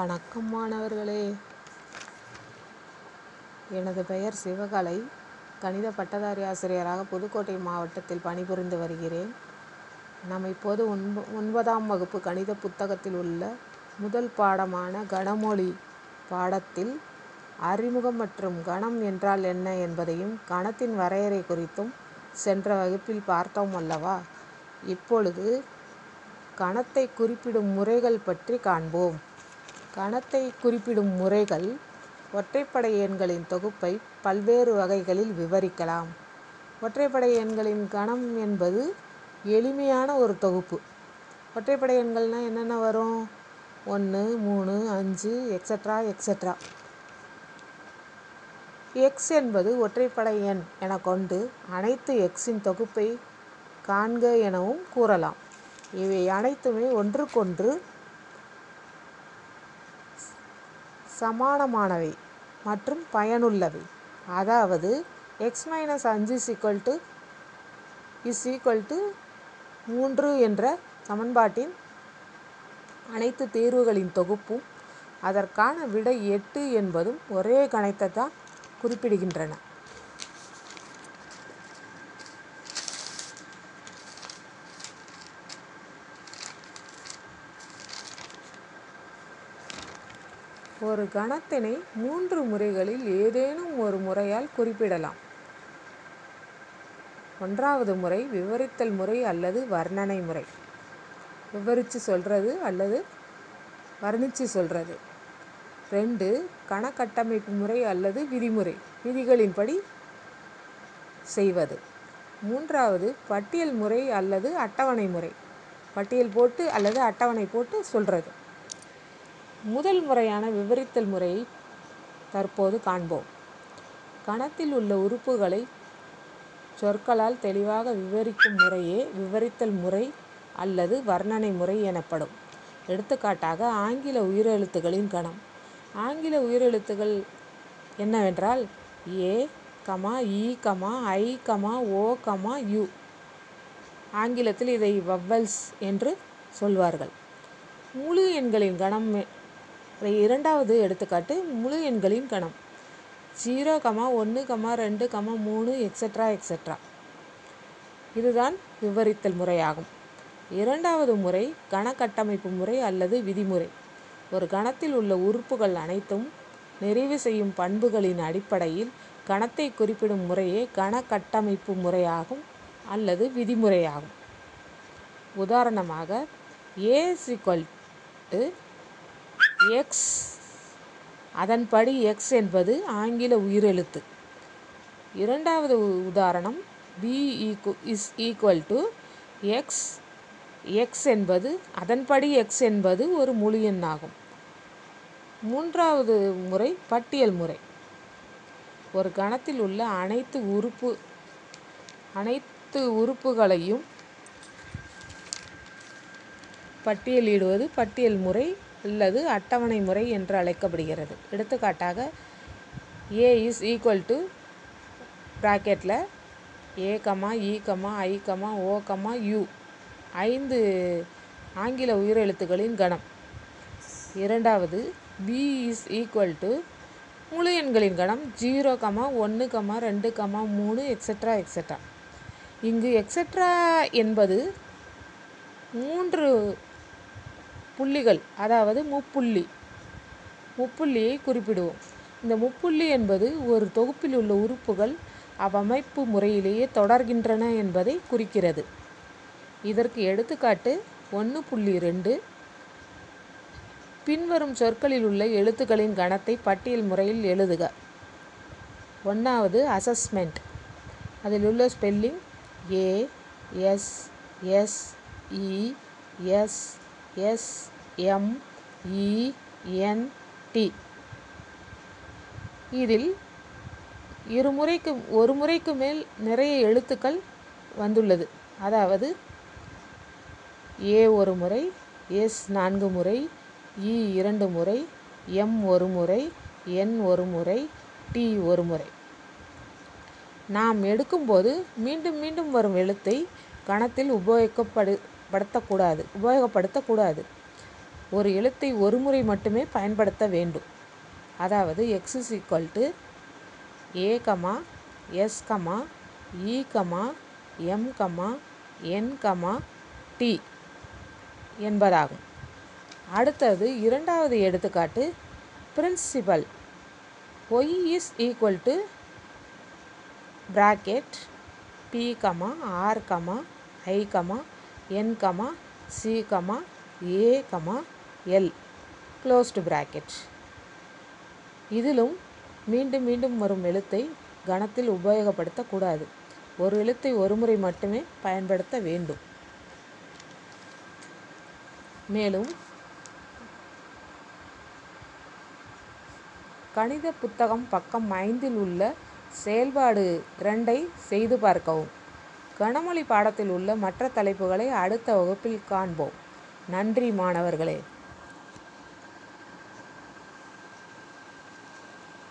வணக்கம் மாணவர்களே எனது பெயர் சிவகலை. கணித பட்டதாரி ஆசிரியராக புதுக்கோட்டை மாவட்டத்தில் பணிபுரிந்து வருகிறேன். நாம் இப்போது ஒன்ப ஒன்பதாம் வகுப்பு கணித புத்தகத்தில் உள்ள முதல் பாடமான கணமொழி பாடத்தில் அறிமுகம் மற்றும் கணம் என்றால் என்ன என்பதையும் கணத்தின் வரையறை குறித்தும் சென்ற வகுப்பில் பார்த்தோம் அல்லவா? இப்பொழுது கணத்தை குறிப்பிடும் முறைகள் பற்றி காண்போம். கணத்தை குறிப்பிடும் முறைகள் ஒற்றைப்படை எண்களின் தொகுப்பை பல்வேறு வகைகளில் விவரிக்கலாம். ஒற்றைப்படை எண்களின் கணம் என்பது எளிமையான ஒரு தொகுப்பு. ஒற்றைப்படை எண்கள்னால் என்னென்ன வரும்? ஒன்று மூணு அஞ்சு எக்ஸட்ரா எக்ஸட்ரா எக்ஸ் என்பது ஒற்றைப்படை எண் என கொண்டு அனைத்து எக்ஸின் தொகுப்பை காண்க எனவும் கூறலாம். இவை அனைத்துமே ஒன்றுக்கொன்று சமானமானவை மற்றும் பயனுள்ளவை. அதாவது எக்ஸ் மைனஸ் அஞ்சு equal to is equal to மூன்று என்ற சமன்பாட்டின் அனைத்து தீர்வுகளின் தொகுப்பும் அதற்கான விடை எட்டு என்பதும் ஒரே கணத்தை தான் குறிப்பிடுகின்றன. ஒரு கணத்தினை மூன்று முறைகளில் ஏதேனும் ஒரு முறையால் குறிப்பிடலாம். ஒன்றாவது முறை விவரித்தல் முறை அல்லது வர்ணனை முறை. விவரித்து சொல்கிறது அல்லது வர்ணித்து சொல்கிறது ரெண்டு கணக்கட்டமைப்பு முறை அல்லது விதிமுறை விதிகளின்படி செய்வது. மூன்றாவது பட்டியல் முறை அல்லது அட்டவணை முறை. பட்டியல் போட்டு அல்லது அட்டவணை போட்டு சொல்கிறது முதல் முறையான விவரித்தல் முறையை தற்போது காண்போம். கணத்தில் உள்ள உறுப்புகளை சொற்களால் தெளிவாக விவரிக்கும் முறையே விவரித்தல் முறை அல்லது வர்ணனை முறை எனப்படும். எடுத்துக்காட்டாக ஆங்கில உயிரெழுத்துகளின் கணம். ஆங்கில உயிரெழுத்துகள் என்னவென்றால் A comma E comma I comma O comma U. ஆங்கிலத்தில் இதை வவ்வல்ஸ் என்று சொல்வார்கள். முழு எண்களின் கணம் இரண்டாவது எடுத்துக்காட்டு முழு எண்களின் கணம். ஜீரோ கமா ஒன்று கமா ரெண்டு கமா மூணு எக்ஸட்ரா எக்ஸட்ரா இதுதான் விவரித்தல் முறையாகும். இரண்டாவது முறை கணக்கட்டமைப்பு முறை அல்லது விதிமுறை. ஒரு கணத்தில் உள்ள உறுப்புகள் அனைத்தும் நிறைவு செய்யும் பண்புகளின் அடிப்படையில் கணத்தை குறிப்பிடும் முறையே கணக்கட்டமைப்பு முறையாகும் அல்லது விதிமுறையாகும். உதாரணமாக ஏ சிக்வல் டு எக்ஸ் அதன்படி எக்ஸ் என்பது ஆங்கில உயிரெழுத்து. இரண்டாவது உதாரணம் B ஈக்கு is equal to x x என்பது அதன்படி எக்ஸ் என்பது ஒரு முழு எண்ணாகும். மூன்றாவது முறை பட்டியல் முறை. ஒரு கணத்தில் உள்ள அனைத்து உறுப்பு அனைத்து உறுப்புகளையும் பட்டியலிடுவது பட்டியல் முறை. அல்லது அட்டவணை முறை என்று அழைக்கப்படுகிறது. எடுத்துக்காட்டாக ஏ இஸ் ஈக்குவல் டு ப்ராக்கெட்டில் A comma E comma I comma O comma U ஐந்து ஆங்கில உயிரெழுத்துகளின் கணம். இரண்டாவது பி இஸ் ஈக்குவல் டு முழு எண்களின் கணம் ஜீரோ கமா ஒன்று கமா ரெண்டு கமா மூணு எக்ஸட்ரா எக்ஸட்ரா இங்கு எக்ஸட்ரா என்பது மூன்று புள்ளிகள் அதாவது முப்புள்ளி. முப்புள்ளியை குறிப்பிடுவோம். இந்த முப்புள்ளி என்பது ஒரு தொகுப்பில் உள்ள உறுப்புகள் அவ்வமைப்பு முறையிலேயே தொடர்கின்றன என்பதை குறிக்கிறது. இதற்கு எடுத்துக்காட்டு ஒன்று புள்ளி ரெண்டு. பின்வரும் சொற்களில் உள்ள எழுத்துக்களின் கணத்தை பட்டியல் முறையில் எழுதுக. ஒன்றாவது அசஸ்மெண்ட் அதில் உள்ள spelling A S S E S S T இதில் இருமுறைக்கு ஒரு முறைக்கு மேல் நிறைய எழுத்துக்கள் வந்துள்ளது. அதாவது ஏ ஒரு முறை எஸ் நான்கு முறை இ இரண்டு முறை எம் ஒரு முறை என் ஒரு முறை டி ஒரு முறை. நாம் எடுக்கும்போது மீண்டும் மீண்டும் வரும் எழுத்தை கணத்தில் உபயோகப்படு படுத்தக்கூடாது உபயோகப்படுத்தக்கூடாது. ஒரு எழுத்தை ஒரு முறை மட்டுமே பயன்படுத்த வேண்டும். அதாவது x is equal to A comma S comma E comma M comma N comma T என்பதாகும். அடுத்தது இரண்டாவது எடுத்துக்காட்டு principal y is equal to bracket P comma R comma I comma N comma C comma A comma L closed bracket இதிலும் மீண்டும் மீண்டும் வரும் எழுத்தை கணத்தில் உபயோகப்படுத்தக்கூடாது. ஒரு எழுத்தை ஒருமுறை மட்டுமே பயன்படுத்த வேண்டும். மேலும் கணித புத்தகம் பக்கம் ஐந்தில் உள்ள செயல்பாடு இரண்டை செய்து பார்க்கவும். கணமொழி பாடத்தில் உள்ள மற்ற தலைப்புகளை அடுத்த வகுப்பில் காண்போம். நன்றி மாணவர்களே.